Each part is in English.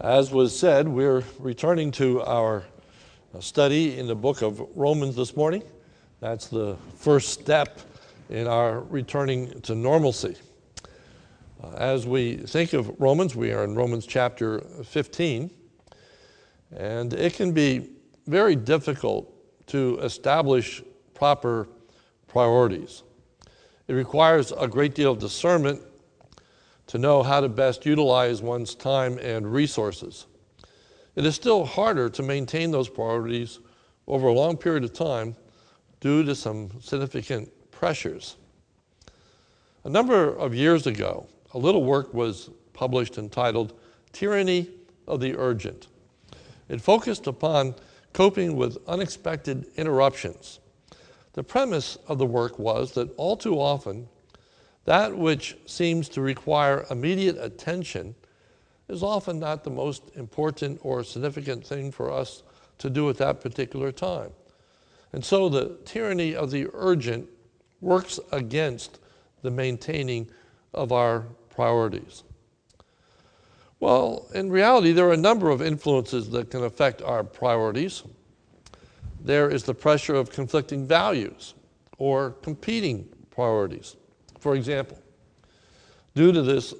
As was said, we're returning to our study in the book of Romans this morning. That's the first step in our returning to normalcy. Uh, as we think of Romans, we are in Romans chapter 15, and it can be very difficult to establish proper priorities. It requires a great deal of discernment to know how to best utilize one's time and resources. It is still harder to maintain those priorities over a long period of time due to some significant pressures. A number of years ago, a little work was published entitled Tyranny of the Urgent. It focused upon coping with unexpected interruptions. The premise of the work was that all too often, that which seems to require immediate attention is often not the most important or significant thing for us to do at that particular time. And so the tyranny of the urgent works against the maintaining of our priorities. Well, in reality, there are a number of influences that can affect our priorities. There is the pressure of conflicting values or competing priorities. For example, due to this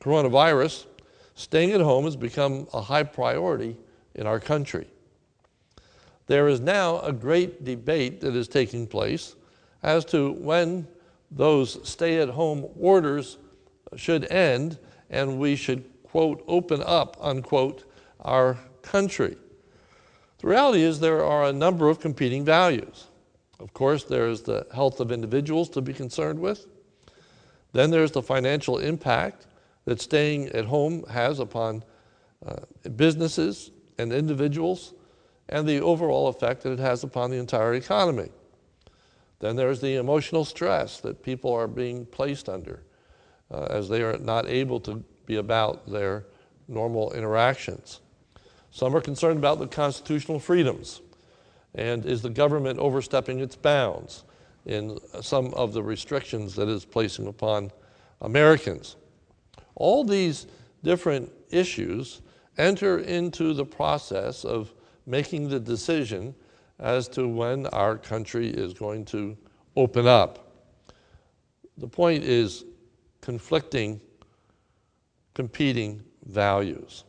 coronavirus, staying at home has become a high priority in our country. There is now a great debate that is taking place as to when those stay at home orders should end and we should, quote, open up, unquote, our country. The reality is there are a number of competing values. Of course, there's the health of individuals to be concerned with. Then there's the financial impact that staying at home has upon uh, businesses and individuals and the overall effect that it has upon the entire economy. Then there's the emotional stress that people are being placed under uh, as they are not able to be about their normal interactions. Some are concerned about the constitutional freedoms and is the government overstepping its bounds? In some of the restrictions that is placing upon Americans. All these different issues enter into the process of making the decision as to when our country is going to open up. The point is conflicting, competing values.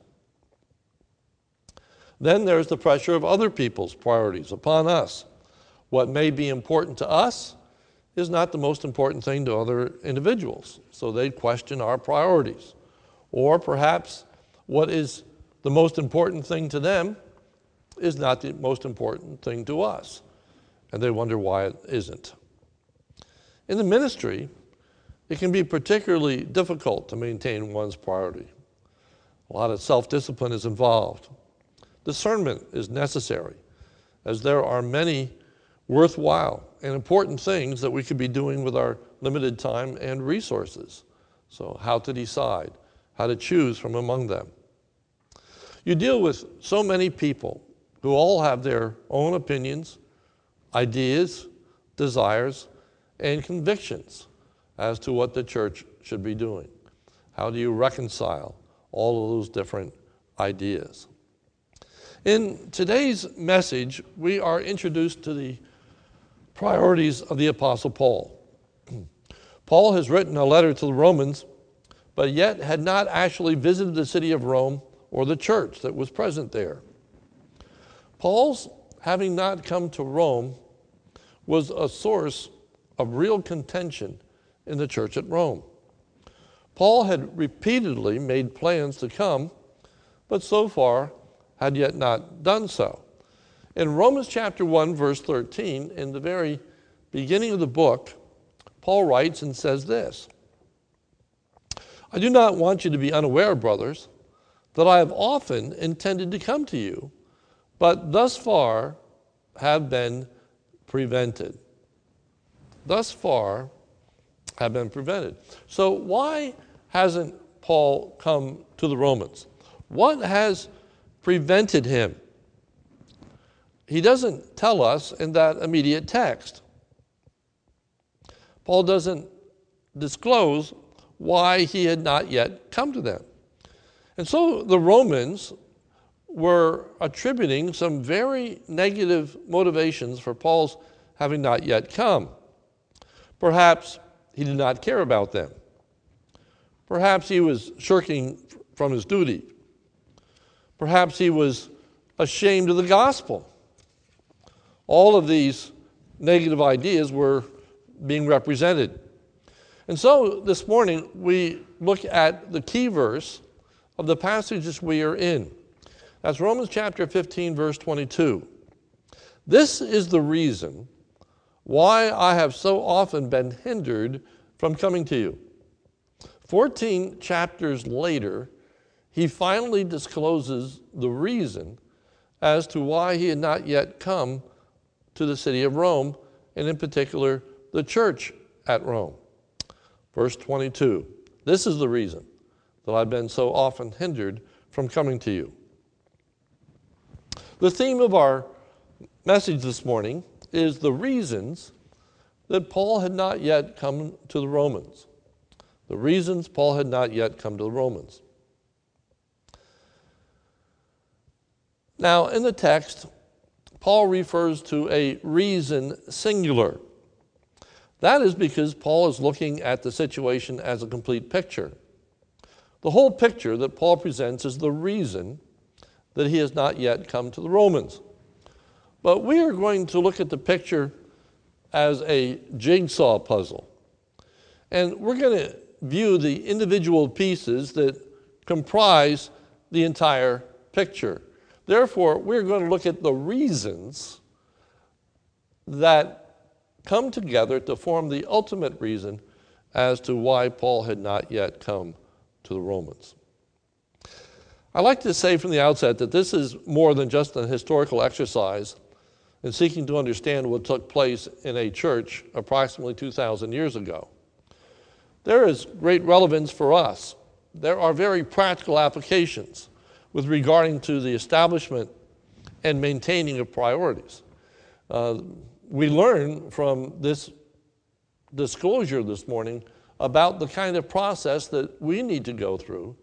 Then there's the pressure of other people's priorities upon us. What may be important to us is not the most important thing to other individuals. So they question our priorities. Or perhaps what is the most important thing to them is not the most important thing to us. And they wonder why it isn't. In the ministry, it can be particularly difficult to maintain one's priority. A lot of self discipline is involved. Discernment is necessary, as there are many worthwhile and important things that we could be doing with our limited time and resources. So, how to decide, how to choose from among them. You deal with so many people who all have their own opinions, ideas, desires, and convictions as to what the church should be doing. How do you reconcile all of those different ideas? In today's message, we are introduced to the priorities of the Apostle Paul. Paul has written a letter to the Romans, but yet had not actually visited the city of Rome or the church that was present there. Paul's having not come to Rome was a source of real contention in the church at Rome. Paul had repeatedly made plans to come, but so far had yet not done so. In Romans chapter 1, verse 13, in the very beginning of the book, Paul writes and says this I do not want you to be unaware, brothers, that I have often intended to come to you, but thus far have been prevented. Thus far have been prevented. So, why hasn't Paul come to the Romans? What has prevented him? He doesn't tell us in that immediate text. Paul doesn't disclose why he had not yet come to them. And so the Romans were attributing some very negative motivations for Paul's having not yet come. Perhaps he did not care about them. Perhaps he was shirking from his duty. Perhaps he was ashamed of the gospel. All of these negative ideas were being represented. And so this morning we look at the key verse of the passages we are in. That's Romans chapter 15, verse 22. This is the reason why I have so often been hindered from coming to you. 14 chapters later, he finally discloses the reason as to why he had not yet come to the city of Rome, and in particular, the church at Rome. Verse 22 This is the reason that I've been so often hindered from coming to you. The theme of our message this morning is the reasons that Paul had not yet come to the Romans. The reasons Paul had not yet come to the Romans. Now, in the text, Paul refers to a reason singular. That is because Paul is looking at the situation as a complete picture. The whole picture that Paul presents is the reason that he has not yet come to the Romans. But we are going to look at the picture as a jigsaw puzzle. And we're going to view the individual pieces that comprise the entire picture. Therefore, we're going to look at the reasons that come together to form the ultimate reason as to why Paul had not yet come to the Romans. I like to say from the outset that this is more than just an historical exercise in seeking to understand what took place in a church approximately 2,000 years ago. There is great relevance for us. There are very practical applications with regarding to the establishment and maintaining of priorities. Uh, we learn from this disclosure this morning about the kind of process that we need to go through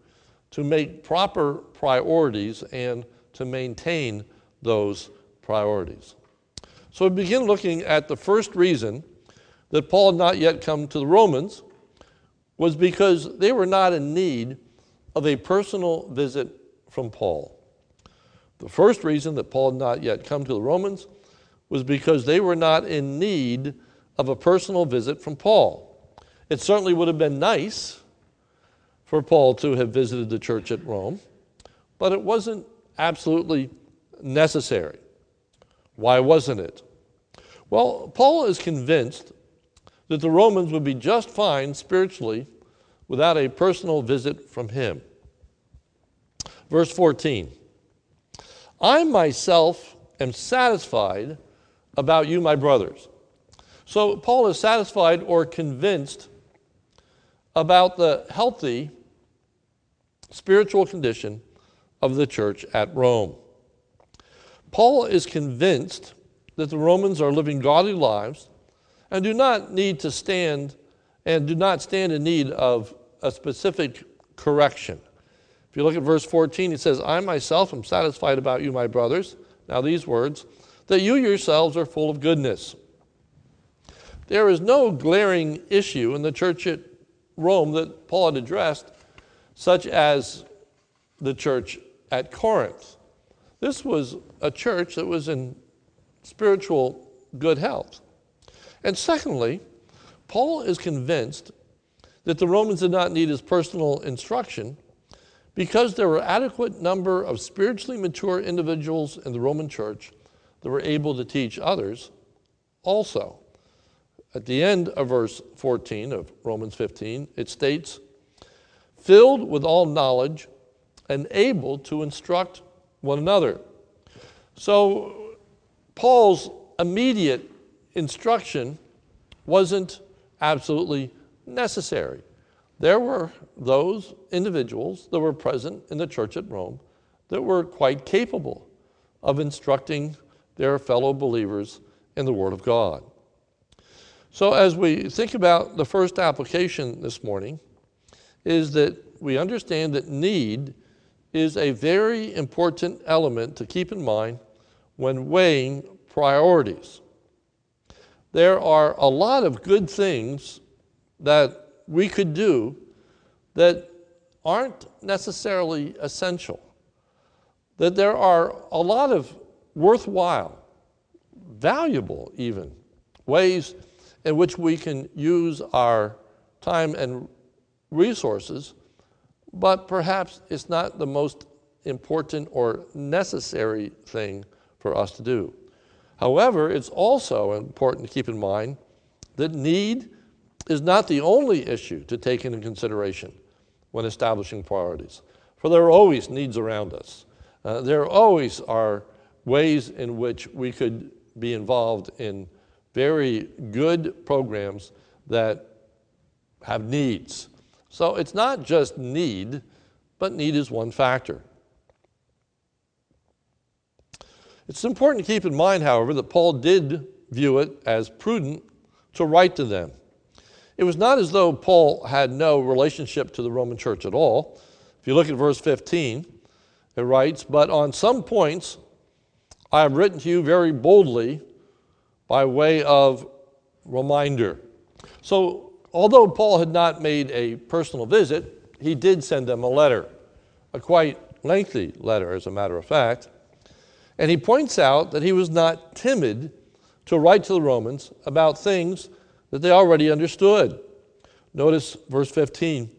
to make proper priorities and to maintain those priorities. So we begin looking at the first reason that Paul had not yet come to the Romans was because they were not in need of a personal visit from Paul. The first reason that Paul had not yet come to the Romans was because they were not in need of a personal visit from Paul. It certainly would have been nice for Paul to have visited the church at Rome, but it wasn't absolutely necessary. Why wasn't it? Well, Paul is convinced that the Romans would be just fine spiritually without a personal visit from him. Verse 14 I myself am satisfied about you, my brothers. So Paul is satisfied or convinced about the healthy spiritual condition of the church at Rome. Paul is convinced that the Romans are living godly lives and do not need to stand and do not stand in need of a specific correction. You look at verse 14, he says, I myself am satisfied about you, my brothers. Now, these words, that you yourselves are full of goodness. There is no glaring issue in the church at Rome that Paul had addressed such as the church at Corinth. This was a church that was in spiritual good health. And secondly, Paul is convinced that the Romans did not need his personal instruction because there were adequate number of spiritually mature individuals in the Roman church that were able to teach others also. At the end of verse 14 of Romans 15, it states, filled with all knowledge and able to instruct one another. So, Paul's immediate instruction wasn't absolutely necessary. There were those individuals that were present in the church at Rome that were quite capable of instructing their fellow believers in the Word of God. So, as we think about the first application this morning, is that we understand that need is a very important element to keep in mind when weighing priorities. There are a lot of good things that we could do that aren't necessarily essential. That there are a lot of worthwhile, valuable even, ways in which we can use our time and resources, but perhaps it's not the most important or necessary thing for us to do. However, it's also important to keep in mind that need is not the only issue to take into consideration when establishing priorities, for there are always needs around us. Uh, there always are ways in which we could be involved in very good programs that have needs. So it's not just need, but need is one factor. It's important to keep in mind, however, that Paul did view it as prudent to write to them. It was not as though Paul had no relationship to the Roman church at all. If you look at verse 15, it writes, But on some points I have written to you very boldly by way of reminder. So, although Paul had not made a personal visit, he did send them a letter, a quite lengthy letter, as a matter of fact. And he points out that he was not timid to write to the Romans about things that they already understood. Notice verse 15 it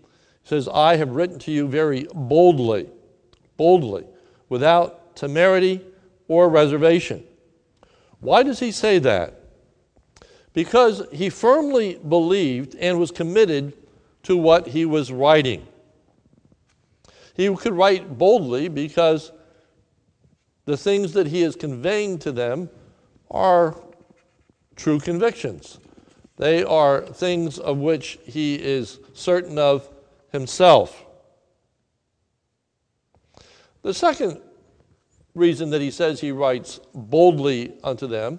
says, I have written to you very boldly, boldly, without temerity or reservation. Why does he say that? Because he firmly believed and was committed to what he was writing. He could write boldly because the things that he is conveying to them are true convictions. They are things of which he is certain of himself. The second reason that he says he writes boldly unto them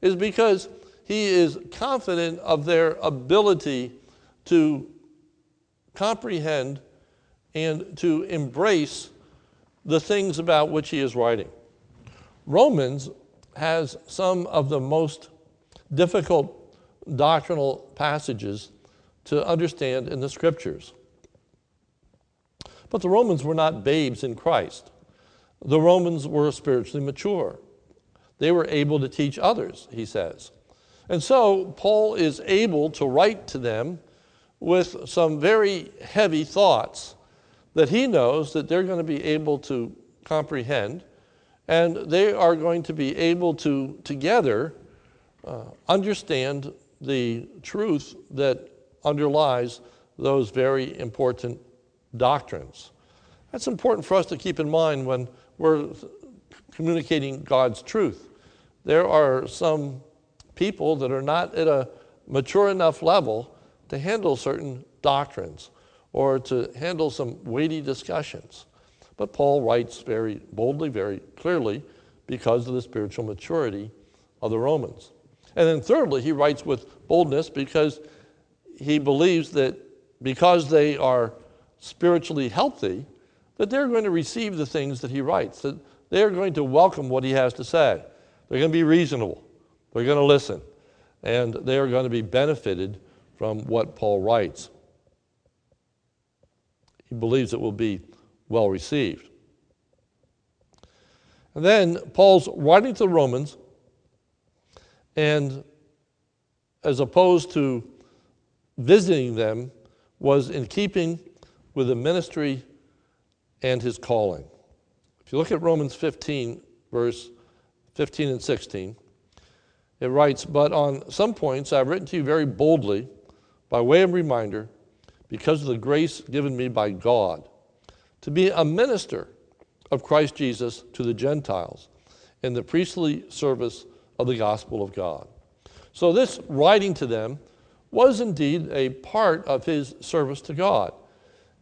is because he is confident of their ability to comprehend and to embrace the things about which he is writing. Romans has some of the most difficult doctrinal passages to understand in the scriptures. But the Romans were not babes in Christ. The Romans were spiritually mature. They were able to teach others, he says. And so Paul is able to write to them with some very heavy thoughts that he knows that they're going to be able to comprehend and they are going to be able to together uh, understand the truth that underlies those very important doctrines. That's important for us to keep in mind when we're communicating God's truth. There are some people that are not at a mature enough level to handle certain doctrines or to handle some weighty discussions. But Paul writes very boldly, very clearly, because of the spiritual maturity of the Romans. And then, thirdly, he writes with boldness because he believes that because they are spiritually healthy, that they're going to receive the things that he writes, that they're going to welcome what he has to say. They're going to be reasonable, they're going to listen, and they are going to be benefited from what Paul writes. He believes it will be well received. And then Paul's writing to the Romans and as opposed to visiting them, was in keeping with the ministry and his calling. If you look at Romans 15, verse 15 and 16, it writes, But on some points I've written to you very boldly, by way of reminder, because of the grace given me by God, to be a minister of Christ Jesus to the Gentiles in the priestly service of the gospel of God. So, this writing to them was indeed a part of his service to God.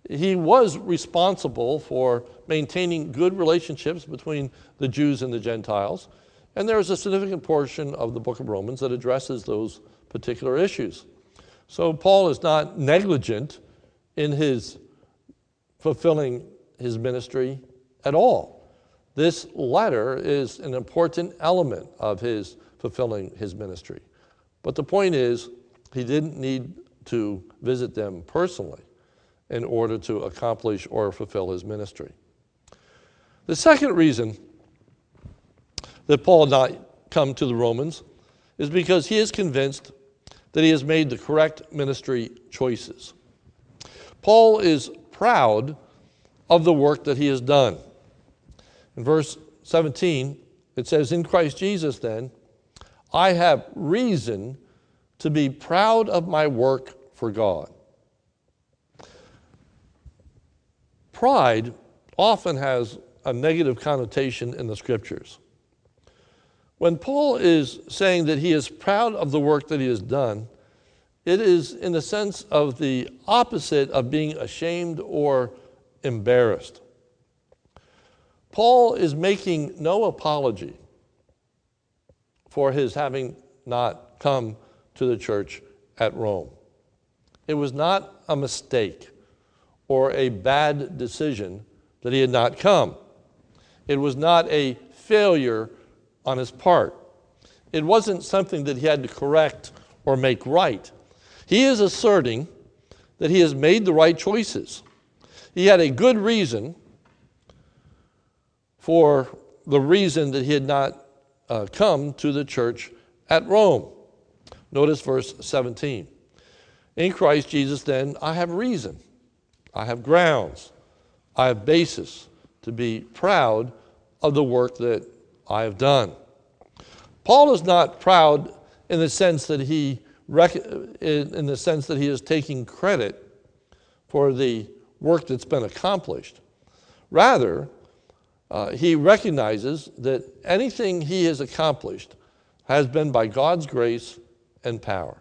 He was responsible for maintaining good relationships between the Jews and the Gentiles, and there is a significant portion of the book of Romans that addresses those particular issues. So, Paul is not negligent in his fulfilling his ministry at all. This letter is an important element of his fulfilling his ministry. But the point is, he didn't need to visit them personally in order to accomplish or fulfill his ministry. The second reason that Paul did not come to the Romans is because he is convinced that he has made the correct ministry choices. Paul is proud of the work that he has done. In verse 17, it says, In Christ Jesus, then, I have reason to be proud of my work for God. Pride often has a negative connotation in the scriptures. When Paul is saying that he is proud of the work that he has done, it is in the sense of the opposite of being ashamed or embarrassed. Paul is making no apology for his having not come to the church at Rome. It was not a mistake or a bad decision that he had not come. It was not a failure on his part. It wasn't something that he had to correct or make right. He is asserting that he has made the right choices. He had a good reason for the reason that he had not uh, come to the church at Rome. Notice verse 17. In Christ Jesus, then, I have reason, I have grounds, I have basis to be proud of the work that I have done. Paul is not proud in the sense that he in the sense that he is taking credit for the work that's been accomplished. Rather, uh, he recognizes that anything he has accomplished has been by God's grace and power.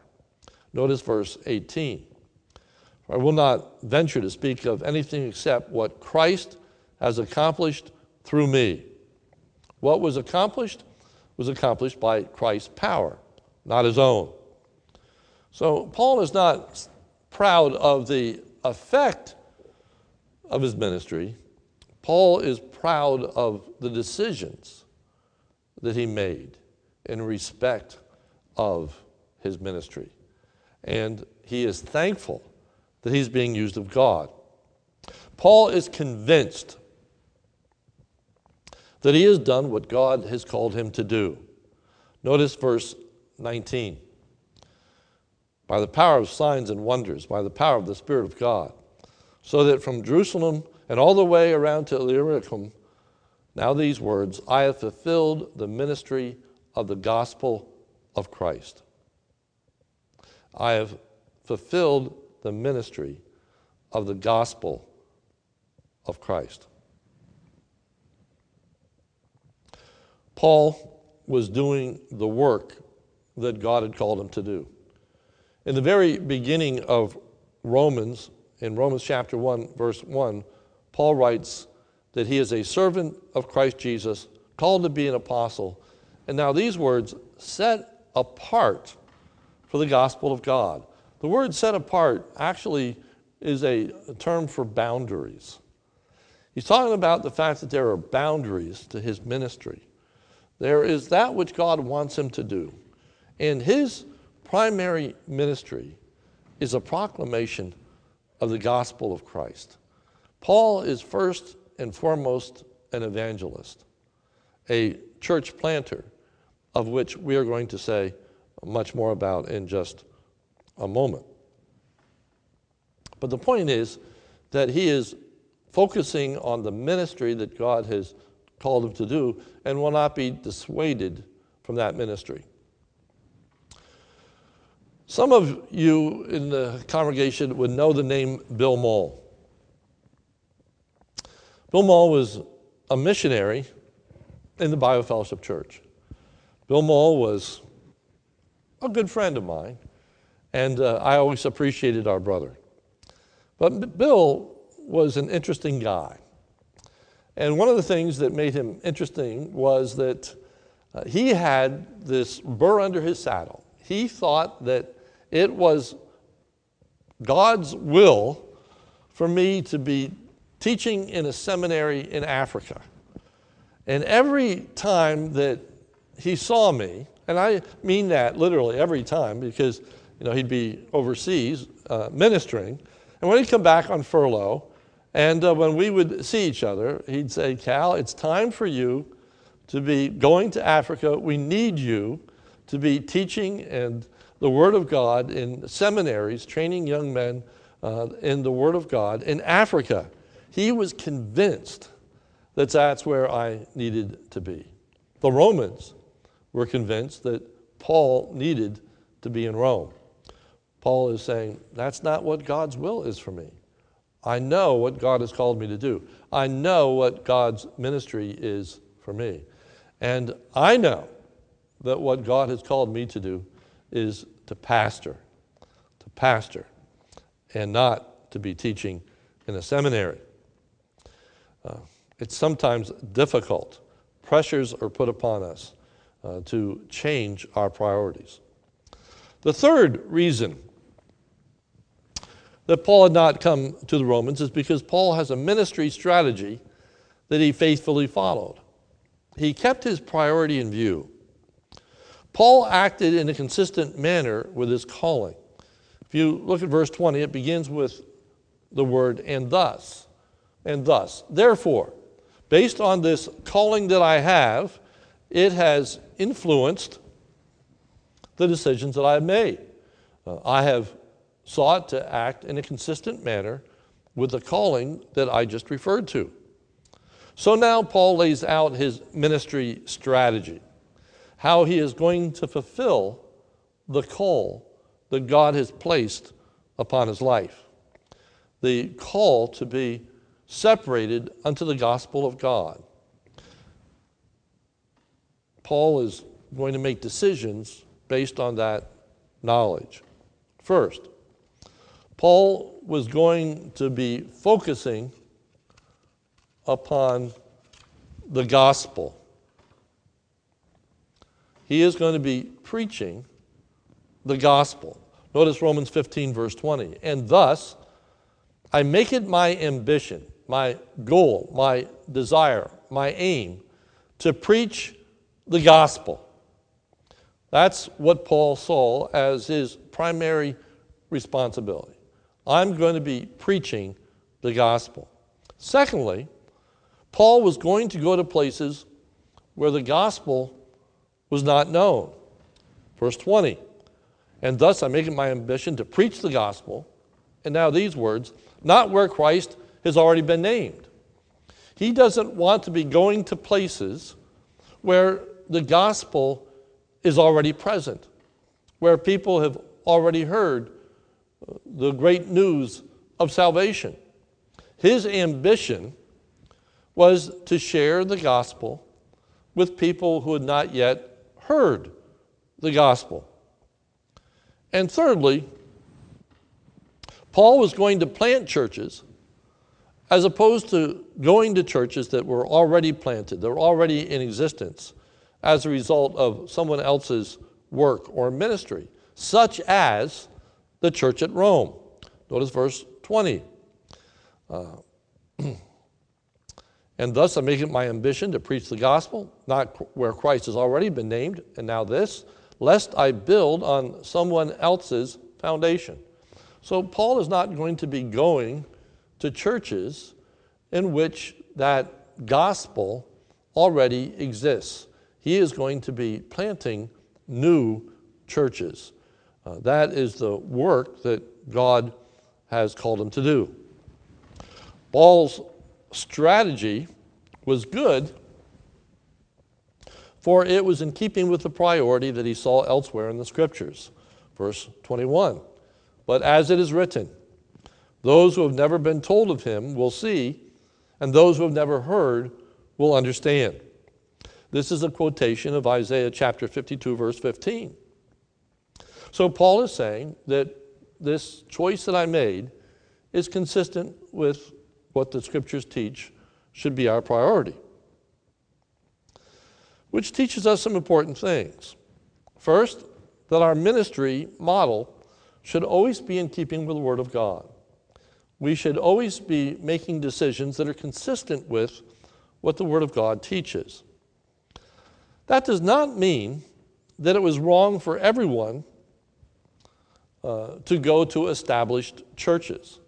Notice verse 18. I will not venture to speak of anything except what Christ has accomplished through me. What was accomplished was accomplished by Christ's power, not his own. So Paul is not proud of the effect of his ministry. Paul is proud of the decisions that he made in respect of his ministry. And he is thankful that he's being used of God. Paul is convinced that he has done what God has called him to do. Notice verse 19. By the power of signs and wonders, by the power of the Spirit of God, so that from Jerusalem and all the way around to Illyricum, now these words, I have fulfilled the ministry of the gospel of Christ. I have fulfilled the ministry of the gospel of Christ. Paul was doing the work that God had called him to do. In the very beginning of Romans, in Romans chapter 1, verse 1, Paul writes that he is a servant of Christ Jesus, called to be an apostle. And now these words, set apart for the gospel of God. The word set apart actually is a, a term for boundaries. He's talking about the fact that there are boundaries to his ministry. There is that which God wants him to do. And his primary ministry is a proclamation of the gospel of Christ. Paul is first and foremost an evangelist, a church planter, of which we are going to say much more about in just a moment. But the point is that he is focusing on the ministry that God has called him to do and will not be dissuaded from that ministry. Some of you in the congregation would know the name Bill Moll. Bill Moll was a missionary in the Bible Fellowship Church. Bill Moll was a good friend of mine, and uh, I always appreciated our brother. But Bill was an interesting guy. And one of the things that made him interesting was that uh, he had this burr under his saddle. He thought that it was God's will for me to be teaching in a seminary in Africa. And every time that he saw me, and I mean that literally every time because you know he'd be overseas uh, ministering, and when he'd come back on furlough, and uh, when we would see each other, he'd say, "Cal, it's time for you to be going to Africa. We need you to be teaching and the Word of God in seminaries, training young men uh, in the Word of God in Africa." He was convinced that that's where I needed to be. The Romans were convinced that Paul needed to be in Rome. Paul is saying, That's not what God's will is for me. I know what God has called me to do. I know what God's ministry is for me. And I know that what God has called me to do is to pastor, to pastor, and not to be teaching in a seminary. It's sometimes difficult. Pressures are put upon us uh, to change our priorities. The third reason that Paul had not come to the Romans is because Paul has a ministry strategy that he faithfully followed. He kept his priority in view. Paul acted in a consistent manner with his calling. If you look at verse 20, it begins with the word and thus. And thus. Therefore, based on this calling that I have, it has influenced the decisions that I have made. Uh, I have sought to act in a consistent manner with the calling that I just referred to. So now Paul lays out his ministry strategy, how he is going to fulfill the call that God has placed upon his life. The call to be separated unto the gospel of God. Paul is going to make decisions based on that knowledge. First, Paul was going to be focusing upon the gospel. He is going to be preaching the gospel. Notice Romans 15, verse 20. And thus, I make it my ambition my goal, my desire, my aim to preach the gospel. That's what Paul saw as his primary responsibility. I'm going to be preaching the gospel. Secondly, Paul was going to go to places where the gospel was not known. Verse 20, and thus I make it my ambition to preach the gospel. And now these words, not where Christ has already been named. He doesn't want to be going to places where the gospel is already present, where people have already heard uh, the great news of salvation. His ambition was to share the gospel with people who had not yet heard the gospel. And thirdly, Paul was going to plant churches as opposed to going to churches that were already planted, that were already in existence as a result of someone else's work or ministry, such as the church at Rome. Notice verse 20. Uh, and thus I make it my ambition to preach the gospel, not where Christ has already been named, and now this, lest I build on someone else's foundation. So Paul is not going to be going to churches in which that gospel already exists. He is going to be planting new churches. Uh, that is the work that God has called him to do. Paul's strategy was good, for it was in keeping with the priority that he saw elsewhere in the scriptures. Verse 21 But as it is written, those who have never been told of him will see, and those who have never heard will understand. This is a quotation of Isaiah chapter 52, verse 15. So Paul is saying that this choice that I made is consistent with what the scriptures teach should be our priority. Which teaches us some important things. First, that our ministry model should always be in keeping with the Word of God. We should always be making decisions that are consistent with what the Word of God teaches. That does not mean that it was wrong for everyone uh, to go to established churches.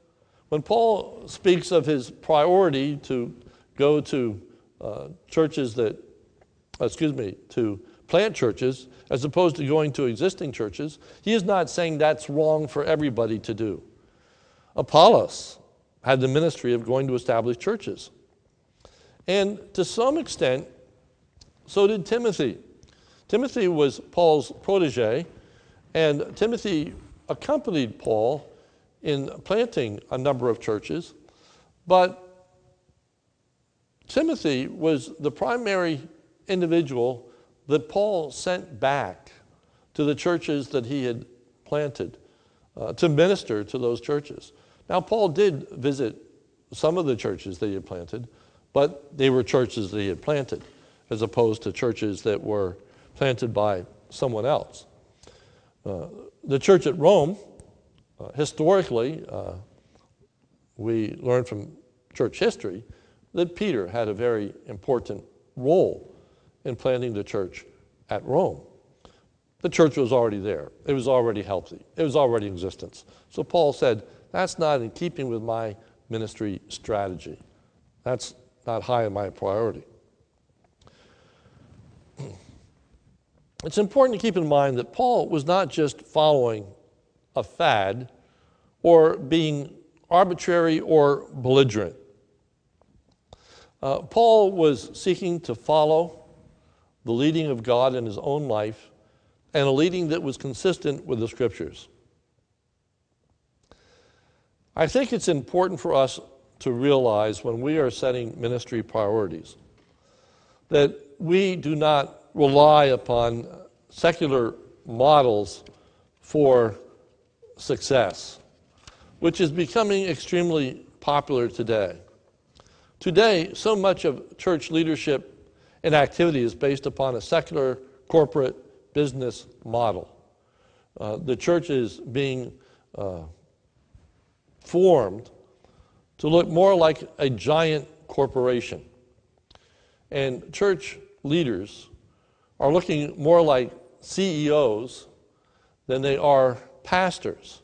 When Paul speaks of his priority to go to uh, churches that, excuse me, to plant churches as opposed to going to existing churches, he is not saying that's wrong for everybody to do. Apollos had the ministry of going to establish churches. And to some extent, so did Timothy. Timothy was Paul's protege, and Timothy accompanied Paul in planting a number of churches, but Timothy was the primary individual that Paul sent back to the churches that he had planted uh, to minister to those churches. Now, Paul did visit some of the churches that he had planted, but they were churches that he had planted, as opposed to churches that were planted by someone else. Uh, the church at Rome, uh, historically, uh, we learn from church history that Peter had a very important role in planting the church at Rome. The church was already there. It was already healthy. It was already in existence. So Paul said, that's not in keeping with my ministry strategy. That's not high in my priority. It's important to keep in mind that Paul was not just following a fad or being arbitrary or belligerent. Uh, Paul was seeking to follow the leading of God in his own life and a leading that was consistent with the scriptures. I think it's important for us to realize when we are setting ministry priorities that we do not rely upon secular models for success, which is becoming extremely popular today. Today, so much of church leadership and activity is based upon a secular corporate business model. Uh, the church is being uh, formed to look more like a giant corporation. And church leaders are looking more like CEOs than they are pastors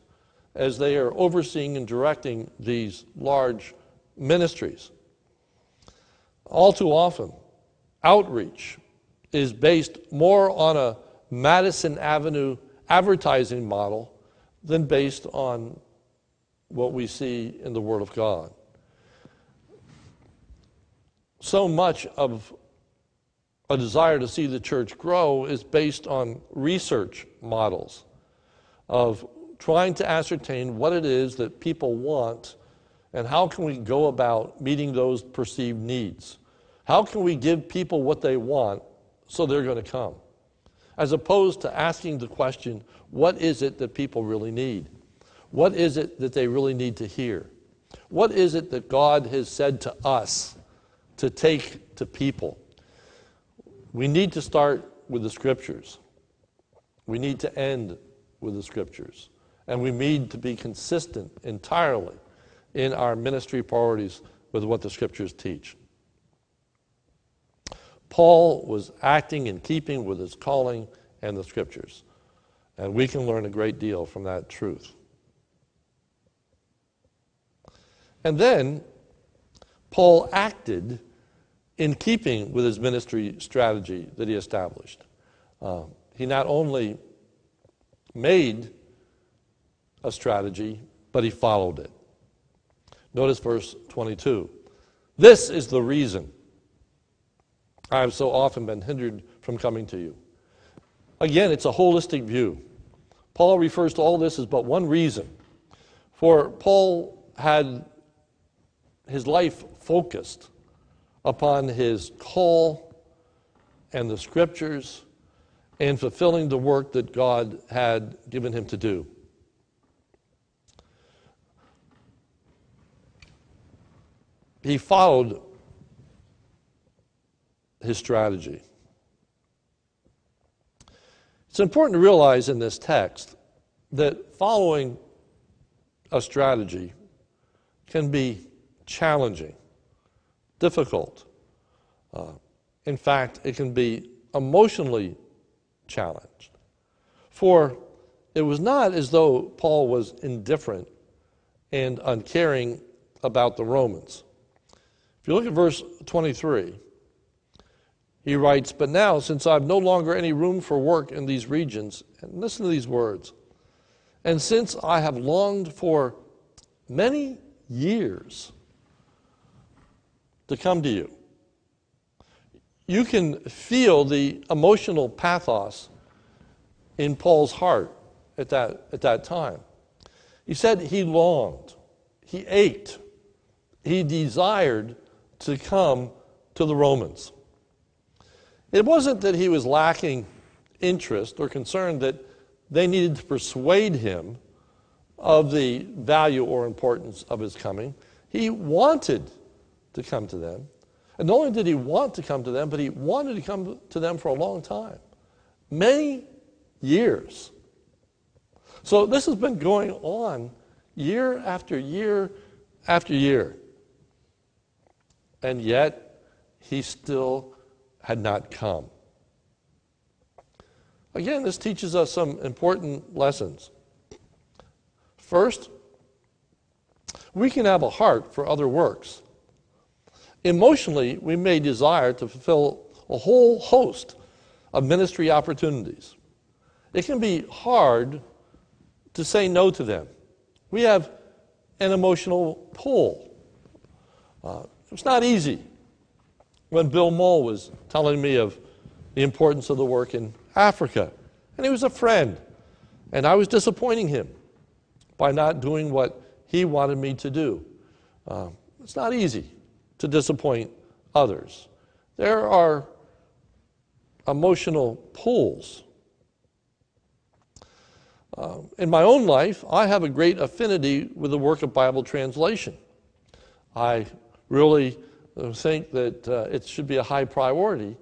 as they are overseeing and directing these large ministries. All too often, outreach is based more on a Madison Avenue advertising model than based on what we see in the Word of God. So much of a desire to see the church grow is based on research models of trying to ascertain what it is that people want and how can we go about meeting those perceived needs? How can we give people what they want so they're going to come? As opposed to asking the question, what is it that people really need? What is it that they really need to hear? What is it that God has said to us to take to people? We need to start with the scriptures. We need to end with the scriptures. And we need to be consistent entirely in our ministry priorities with what the scriptures teach. Paul was acting in keeping with his calling and the scriptures. And we can learn a great deal from that truth. And then Paul acted in keeping with his ministry strategy that he established. Uh, he not only made a strategy, but he followed it. Notice verse 22. This is the reason I have so often been hindered from coming to you. Again, it's a holistic view. Paul refers to all this as but one reason. For Paul had his life focused upon his call and the scriptures and fulfilling the work that God had given him to do. He followed his strategy. It's important to realize in this text that following a strategy can be challenging, difficult. Uh, in fact, it can be emotionally challenged. For it was not as though Paul was indifferent and uncaring about the Romans. If you look at verse 23, he writes, But now, since I have no longer any room for work in these regions, and listen to these words, and since I have longed for many years to come to you, you can feel the emotional pathos in Paul's heart at that, at that time. He said he longed, he ached, he desired to come to the Romans. It wasn't that he was lacking interest or concern that they needed to persuade him of the value or importance of his coming. He wanted to come to them. And not only did he want to come to them, but he wanted to come to them for a long time many years. So this has been going on year after year after year. And yet, he still had not come. Again, this teaches us some important lessons. First, we can have a heart for other works. Emotionally, we may desire to fulfill a whole host of ministry opportunities. It can be hard to say no to them. We have an emotional pull. Uh, it's not easy. When Bill Mole was telling me of the importance of the work in Africa, and he was a friend, and I was disappointing him by not doing what he wanted me to do. Uh, it's not easy to disappoint others. There are emotional pulls. Uh, in my own life, I have a great affinity with the work of Bible translation. I really uh, think that uh, it should be a high priority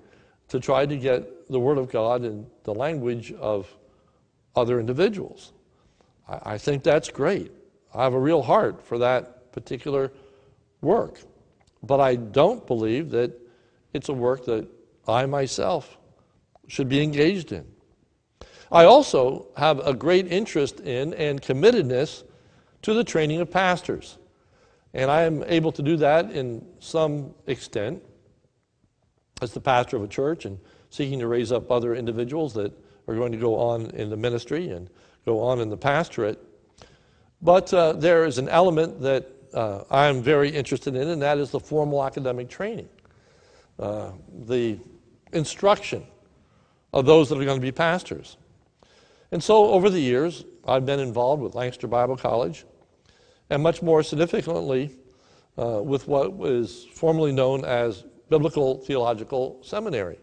to try to get the Word of God in the language of other individuals. I, I think that's great. I have a real heart for that particular work. But I don't believe that it's a work that I myself should be engaged in. I also have a great interest in and committedness to the training of pastors. And I am able to do that in some extent as the pastor of a church and seeking to raise up other individuals that are going to go on in the ministry and go on in the pastorate. But uh, there is an element that uh, I am very interested in, and that is the formal academic training, uh, the instruction of those that are going to be pastors. And so over the years, I've been involved with Lancaster Bible College, and much more significantly uh, with what was formerly known as Biblical Theological Seminary.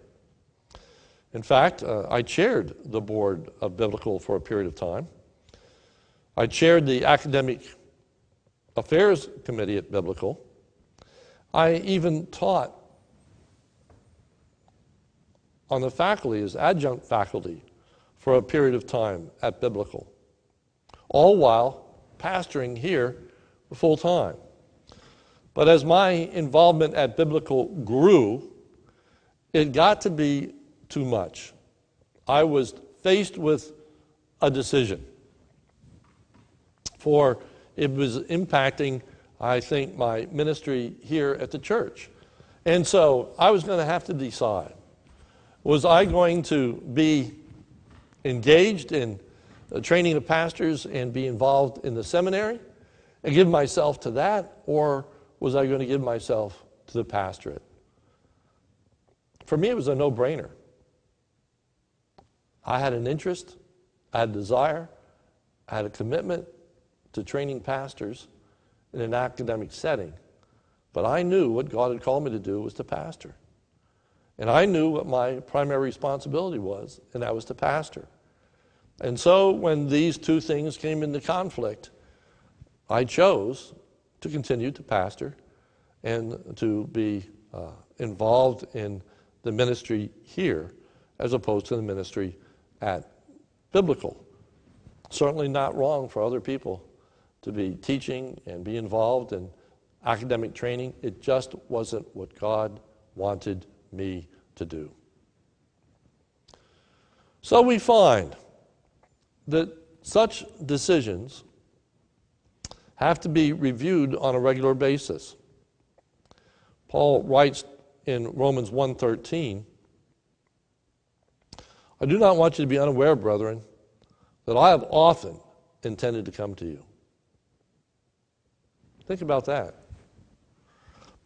In fact, uh, I chaired the board of Biblical for a period of time. I chaired the Academic Affairs Committee at Biblical. I even taught on the faculty as adjunct faculty for a period of time at Biblical, all while pastoring here full time. But as my involvement at Biblical grew, it got to be too much. I was faced with a decision. For it was impacting, I think, my ministry here at the church. And so I was going to have to decide was I going to be engaged in training of pastors and be involved in the seminary and give myself to that, or was I going to give myself to the pastorate? For me, it was a no brainer. I had an interest, I had a desire, I had a commitment to training pastors in an academic setting. But I knew what God had called me to do was to pastor. And I knew what my primary responsibility was, and that was to pastor. And so when these two things came into conflict, I chose to continue to pastor and to be uh, involved in the ministry here as opposed to the ministry at biblical. Certainly not wrong for other people to be teaching and be involved in academic training. It just wasn't what God wanted me to do. So we find that such decisions have to be reviewed on a regular basis. Paul writes in Romans 1:13, I do not want you to be unaware, brethren, that I have often intended to come to you. Think about that.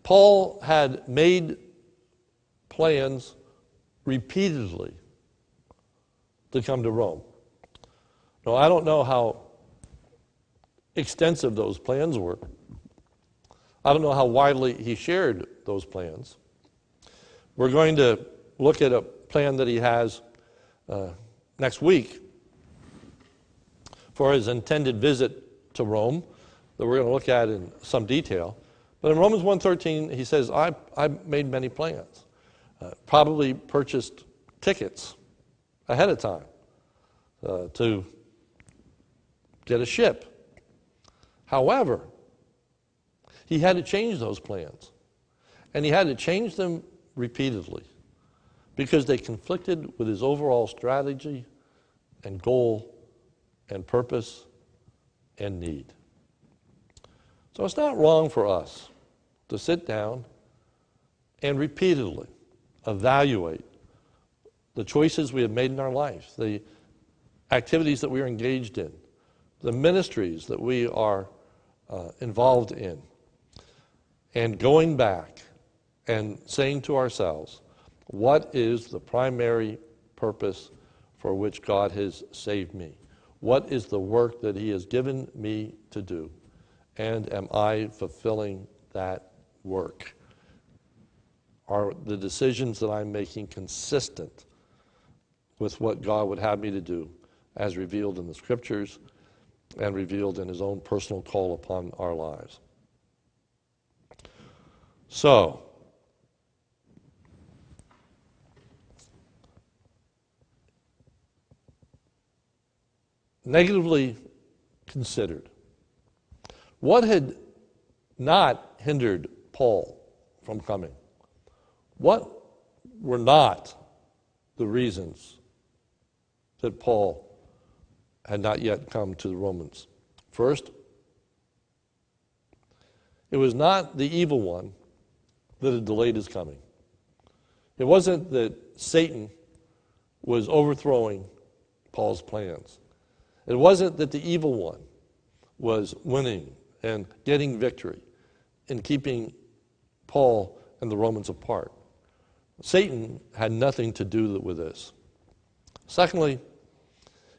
Paul had made plans repeatedly to come to Rome. Now, I don't know how extensive those plans were. I don't know how widely he shared those plans. We're going to look at a plan that he has uh, next week for his intended visit to Rome that we're going to look at in some detail. But in Romans 1.13, he says, I, I made many plans. Uh, probably purchased tickets ahead of time uh, to get a ship. However, he had to change those plans. And he had to change them repeatedly because they conflicted with his overall strategy and goal and purpose and need. So it's not wrong for us to sit down and repeatedly evaluate the choices we have made in our lives, the activities that we are engaged in, the ministries that we are uh, involved in, and going back and saying to ourselves, what is the primary purpose for which God has saved me? What is the work that He has given me to do? And am I fulfilling that work? Are the decisions that I'm making consistent with what God would have me to do, as revealed in the Scriptures and revealed in His own personal call upon our lives? So, negatively considered. What had not hindered Paul from coming? What were not the reasons that Paul had not yet come to the Romans? First, it was not the evil one that had delayed his coming. It wasn't that Satan was overthrowing Paul's plans. It wasn't that the evil one was winning and getting victory and keeping Paul and the Romans apart. Satan had nothing to do with this. Secondly,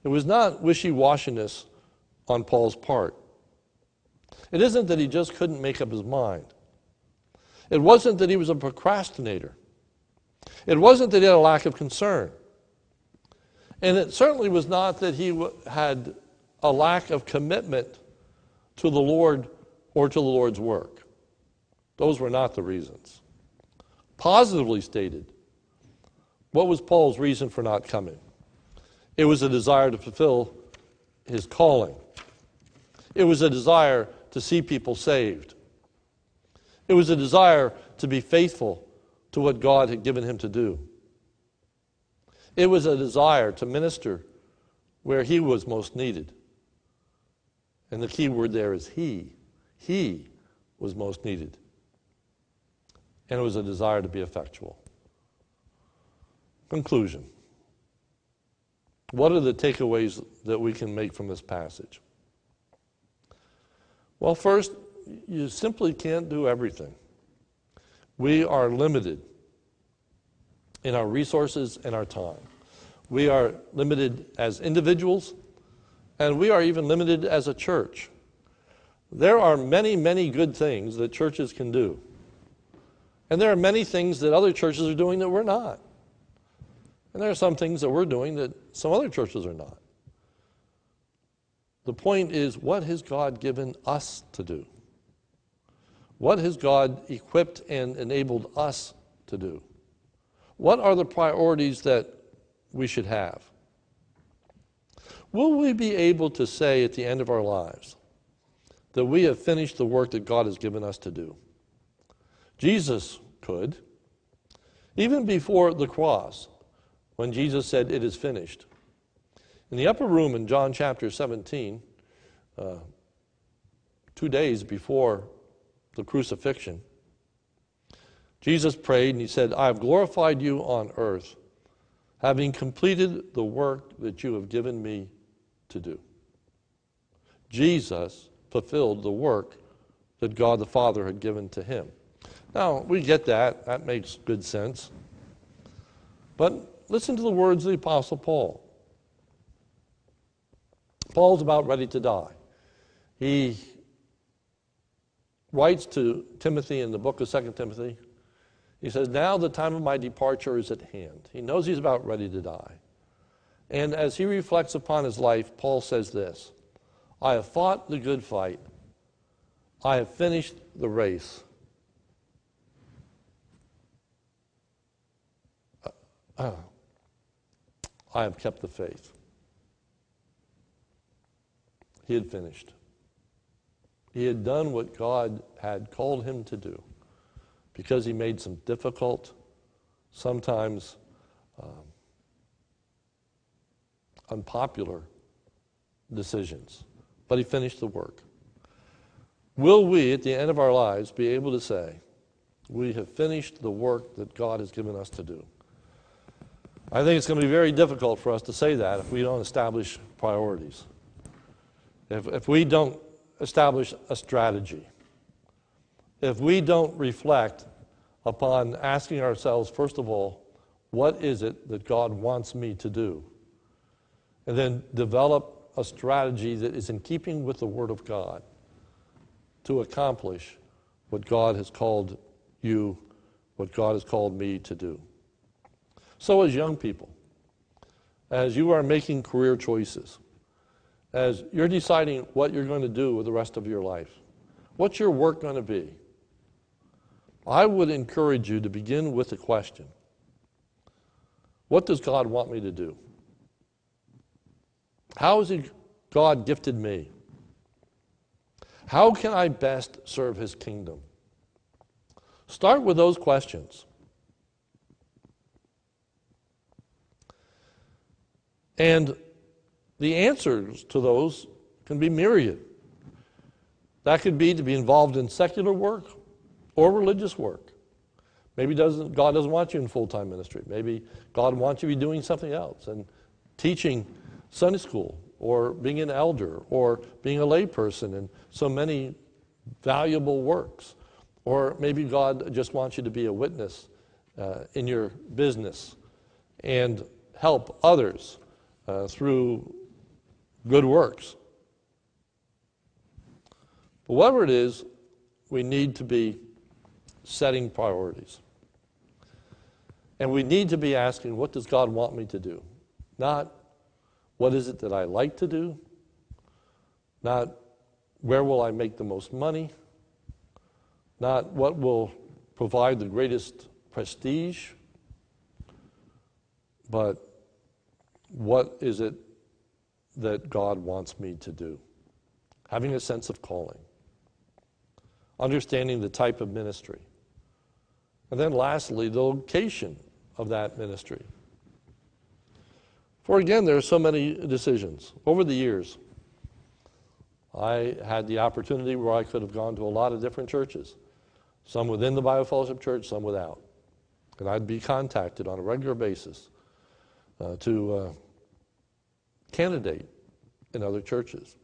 it was not wishy washiness on Paul's part. It isn't that he just couldn't make up his mind. It wasn't that he was a procrastinator. It wasn't that he had a lack of concern. And it certainly was not that he had a lack of commitment to the Lord or to the Lord's work. Those were not the reasons. Positively stated, what was Paul's reason for not coming? It was a desire to fulfill his calling. It was a desire to see people saved. It was a desire to be faithful to what God had given him to do. It was a desire to minister where he was most needed. And the key word there is he. He was most needed. And it was a desire to be effectual. Conclusion. What are the takeaways that we can make from this passage? Well, first, you simply can't do everything. We are limited in our resources and our time. We are limited as individuals, and we are even limited as a church. There are many, many good things that churches can do. And there are many things that other churches are doing that we're not. And there are some things that we're doing that some other churches are not. The point is, what has God given us to do? What has God equipped and enabled us to do? What are the priorities that we should have? Will we be able to say at the end of our lives, that we have finished the work that God has given us to do. Jesus could. Even before the cross, when Jesus said, It is finished. In the upper room in John chapter 17, uh, two days before the crucifixion, Jesus prayed and he said, I have glorified you on earth, having completed the work that you have given me to do. Jesus fulfilled the work that God the Father had given to him. Now, we get that. That makes good sense. But listen to the words of the Apostle Paul. Paul's about ready to die. He writes to Timothy in the book of 2 Timothy. He says, Now the time of my departure is at hand. He knows he's about ready to die. And as he reflects upon his life, Paul says this I have fought the good fight, I have finished the race. I have kept the faith. He had finished. He had done what God had called him to do because he made some difficult, sometimes um, unpopular decisions. But he finished the work. Will we, at the end of our lives, be able to say, we have finished the work that God has given us to do? I think it's going to be very difficult for us to say that if we don't establish priorities. If, if we don't establish a strategy, if we don't reflect upon asking ourselves, first of all, what is it that God wants me to do? And then develop a strategy that is in keeping with the Word of God to accomplish what God has called you, what God has called me to do. So, as young people, as you are making career choices, as you're deciding what you're going to do with the rest of your life, what's your work going to be? I would encourage you to begin with a question What does God want me to do? How has God gifted me? How can I best serve His kingdom? Start with those questions. And the answers to those can be myriad. That could be to be involved in secular work or religious work. Maybe doesn't, God doesn't want you in full time ministry. Maybe God wants you to be doing something else and teaching Sunday school or being an elder or being a layperson in so many valuable works. Or maybe God just wants you to be a witness uh, in your business and help others uh, through good works. But whatever it is, we need to be setting priorities. And we need to be asking, what does God want me to do? Not, what is it that I like to do? Not, where will I make the most money? Not, what will provide the greatest prestige? But, what is it that God wants me to do? Having a sense of calling, understanding the type of ministry, and then lastly, the location of that ministry. For again, there are so many decisions. Over the years, I had the opportunity where I could have gone to a lot of different churches, some within the Bible Fellowship Church, some without. And I'd be contacted on a regular basis uh, to uh, candidate in other churches.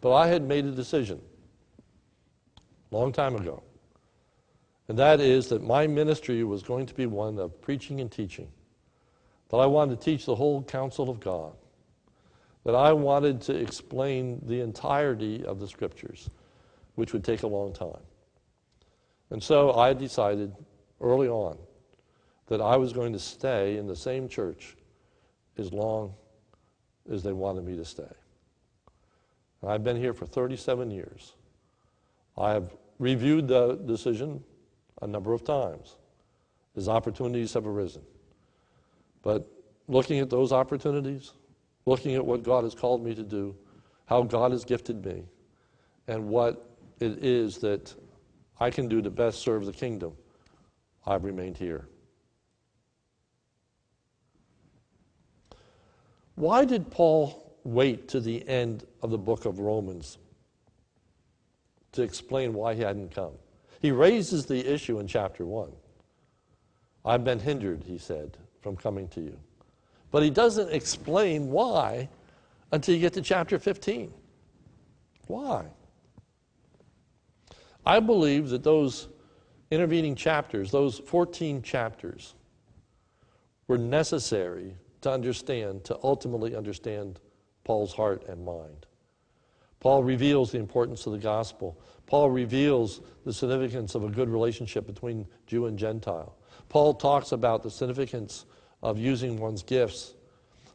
But I had made a decision a long time ago, and that is that my ministry was going to be one of preaching and teaching, that I wanted to teach the whole counsel of God, that I wanted to explain the entirety of the scriptures, which would take a long time. And so I decided early on that I was going to stay in the same church as long as they wanted me to stay. And I've been here for 37 years. I have reviewed the decision a number of times as opportunities have arisen. But looking at those opportunities, looking at what God has called me to do, how God has gifted me, and what it is that I can do to best serve the kingdom, I've remained here. Why did Paul wait to the end of the book of Romans to explain why he hadn't come? He raises the issue in chapter 1. I've been hindered, he said, from coming to you. But he doesn't explain why until you get to chapter 15. Why? I believe that those intervening chapters, those 14 chapters, were necessary to understand, to ultimately understand Paul's heart and mind. Paul reveals the importance of the gospel. Paul reveals the significance of a good relationship between Jew and Gentile. Paul talks about the significance of using one's gifts.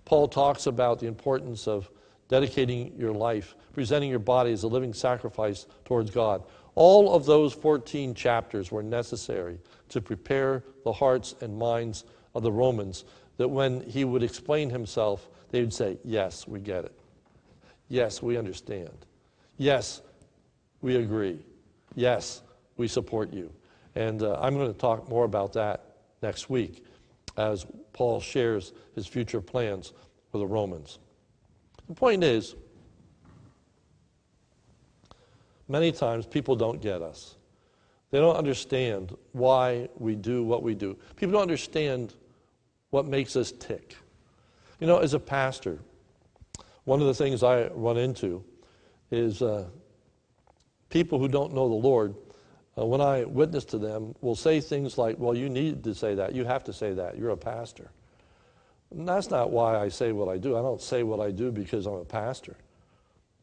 Paul talks about the importance of dedicating your life, presenting your body as a living sacrifice towards God. All of those 14 chapters were necessary to prepare the hearts and minds of the Romans that when he would explain himself, they would say, Yes, we get it. Yes, we understand. Yes, we agree. Yes, we support you. And uh, I'm going to talk more about that next week as Paul shares his future plans for the Romans. The point is, many times people don't get us. They don't understand why we do what we do. People don't understand what makes us tick. You know, as a pastor, one of the things I run into is uh, people who don't know the Lord, uh, when I witness to them, will say things like, Well, you need to say that. You have to say that. You're a pastor. And that's not why I say what I do. I don't say what I do because I'm a pastor.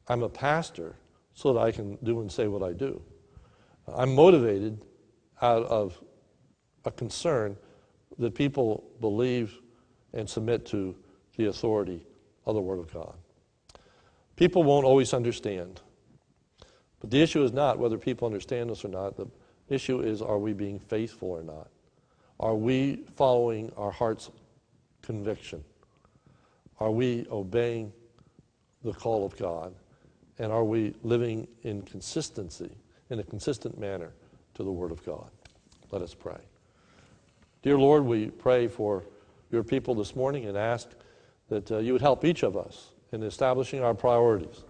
I'm a pastor so that I can do and say what I do. I'm motivated out of a concern that people believe and submit to the authority of the Word of God. People won't always understand. But the issue is not whether people understand us or not. The issue is are we being faithful or not? Are we following our heart's conviction? Are we obeying the call of God? And are we living in consistency, in a consistent manner to the Word of God? Let us pray. Dear Lord, we pray for your people this morning and ask that uh, you would help each of us in establishing our priorities.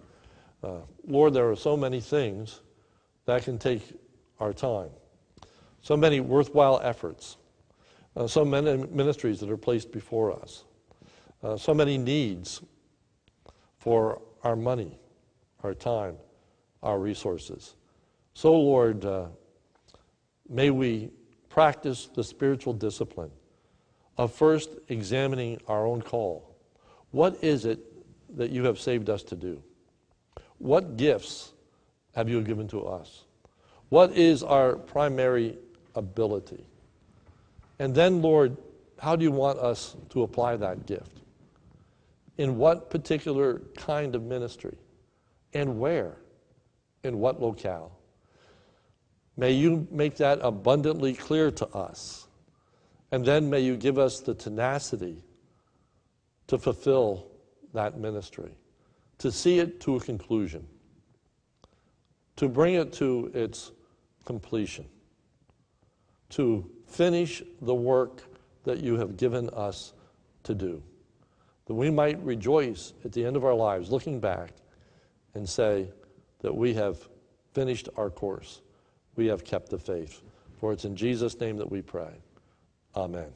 Uh, Lord, there are so many things that can take our time, so many worthwhile efforts, uh, so many ministries that are placed before us, uh, so many needs for our money, our time, our resources. So, Lord, uh, may we practice the spiritual discipline of first examining our own call. What is it that you have saved us to do? What gifts have you given to us? What is our primary ability? And then, Lord, how do you want us to apply that gift? In what particular kind of ministry? And where? In what locale? May you make that abundantly clear to us. And then may you give us the tenacity to fulfill that ministry, to see it to a conclusion, to bring it to its completion, to finish the work that you have given us to do, that we might rejoice at the end of our lives, looking back and say that we have finished our course we have kept the faith. For it's in Jesus' name that we pray. Amen.